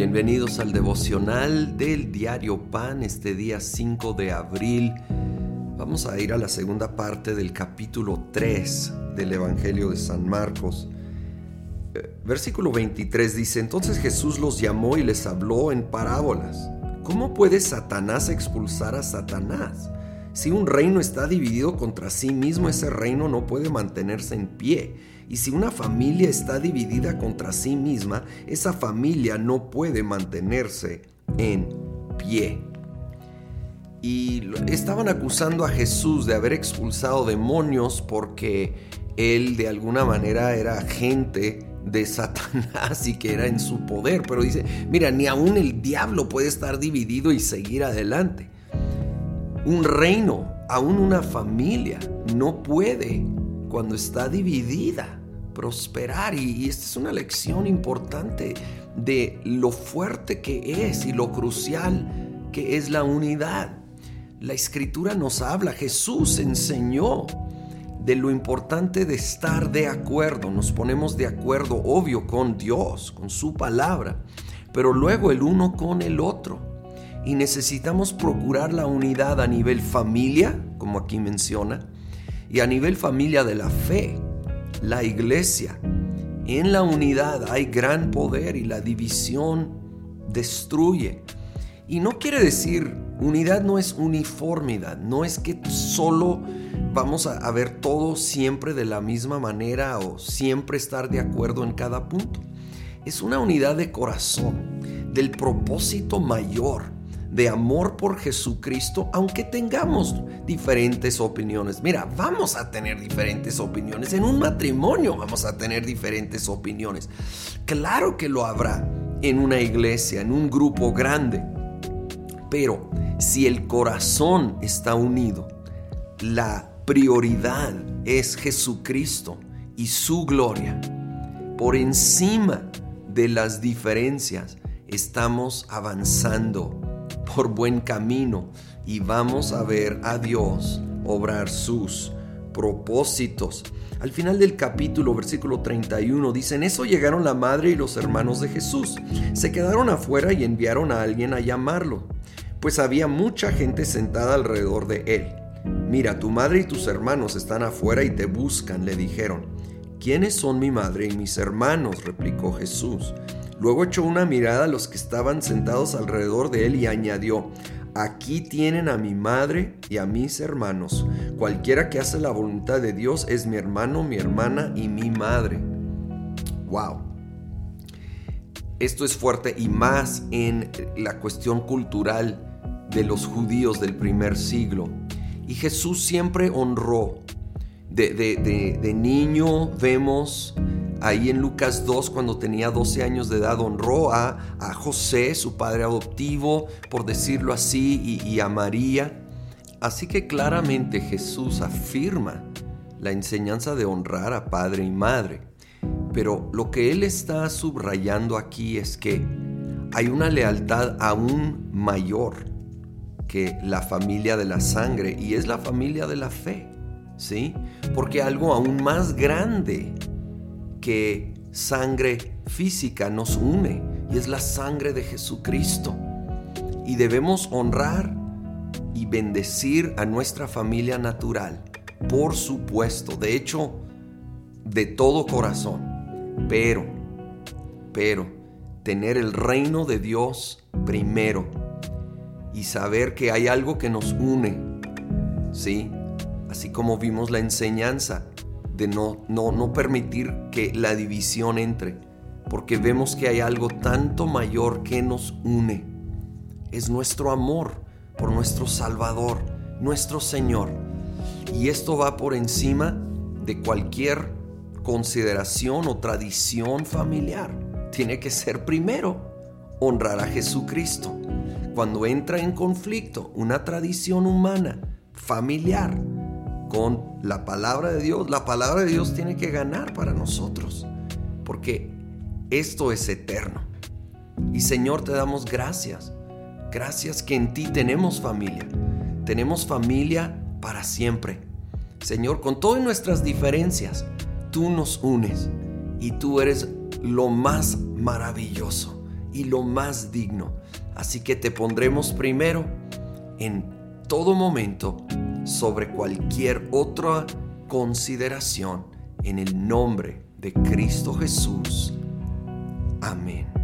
Bienvenidos al devocional del diario Pan este día 5 de abril. Vamos a ir a la segunda parte del capítulo 3 del Evangelio de San Marcos. Eh, versículo 23 dice, entonces Jesús los llamó y les habló en parábolas. ¿Cómo puede Satanás expulsar a Satanás? Si un reino está dividido contra sí mismo, ese reino no puede mantenerse en pie y si una familia está dividida contra sí misma, esa familia no puede mantenerse en pie. Y estaban acusando a Jesús de haber expulsado demonios porque él de alguna manera era agente de Satanás y que era en su poder. Pero dice, mira, ni aún el diablo puede estar dividido y seguir adelante. Un reino, aún una familia, no puede cuando está dividida prosperar. Y, esta es una lección importante de lo fuerte que es y lo crucial que es la unidad. La escritura nos habla, Jesús enseñó de lo importante de estar de acuerdo. Nos ponemos de acuerdo, obvio, con Dios, con su palabra, pero luego el uno con el otro. Y necesitamos procurar la unidad a nivel familia, como aquí menciona, y a nivel familia de la fe la iglesia. En la unidad hay gran poder y la división destruye. Y no quiere decir, unidad no es uniformidad, no es que solo vamos a, ver todo siempre de la misma manera o siempre estar de acuerdo en cada punto. Es una unidad de corazón, del propósito mayor de amor por Jesucristo, aunque tengamos diferentes opiniones. Mira, vamos a tener diferentes opiniones. En un matrimonio vamos a tener diferentes opiniones. Claro que lo habrá en una iglesia, en un grupo grande. Pero si el corazón está unido, la prioridad es Jesucristo y su gloria. Por encima de las diferencias, estamos avanzando por buen camino y vamos a ver a Dios obrar sus propósitos. Al final del capítulo, versículo 31, dicen, eso llegaron la madre y los hermanos de Jesús. Se quedaron afuera y enviaron a alguien a llamarlo, pues había mucha gente sentada alrededor de él. Mira, tu madre y tus hermanos están afuera y te buscan, le dijeron. ¿Quiénes son mi madre y mis hermanos? replicó Jesús. Luego echó una mirada a los que estaban sentados alrededor de él y añadió, Aquí tienen a mi madre y a mis hermanos. Cualquiera que hace la voluntad de Dios es mi hermano, mi hermana y mi madre. ¡Wow! Esto es fuerte y más en la cuestión cultural de los judíos del primer siglo. Y Jesús siempre honró. De, de niño vemos Ahí en Lucas 2, cuando tenía 12 años de edad, honró a, José, su padre adoptivo, por decirlo así, y, y a María. Así que claramente Jesús afirma la enseñanza de honrar a padre y madre. Pero lo que él está subrayando aquí es que hay una lealtad aún mayor que la familia de la sangre y es la familia de la fe, ¿sí? Porque algo aún más grande que sangre física nos une y es la sangre de Jesucristo. Y debemos honrar y bendecir a nuestra familia natural, por supuesto, de hecho, de todo corazón. Pero, pero, tener el reino de Dios primero y saber que hay algo que nos une, ¿sí? Así como vimos la enseñanza no, no, no permitir que la división entre, porque vemos que hay algo tanto mayor que nos une. Es nuestro amor por nuestro Salvador, nuestro Señor. Y esto va por encima de cualquier consideración o tradición familiar. Tiene que ser primero honrar a Jesucristo. Cuando entra en conflicto una tradición humana, familiar, con la palabra de Dios, la palabra de Dios tiene que ganar para nosotros, porque esto es eterno. Y Señor, te damos gracias. Gracias que en ti tenemos familia. Tenemos familia para siempre. Señor, con todas nuestras diferencias, tú nos unes y tú eres lo más maravilloso y lo más digno. Así que te pondremos primero en todo momento sobre cualquier otra consideración en el nombre de Cristo Jesús. Amén.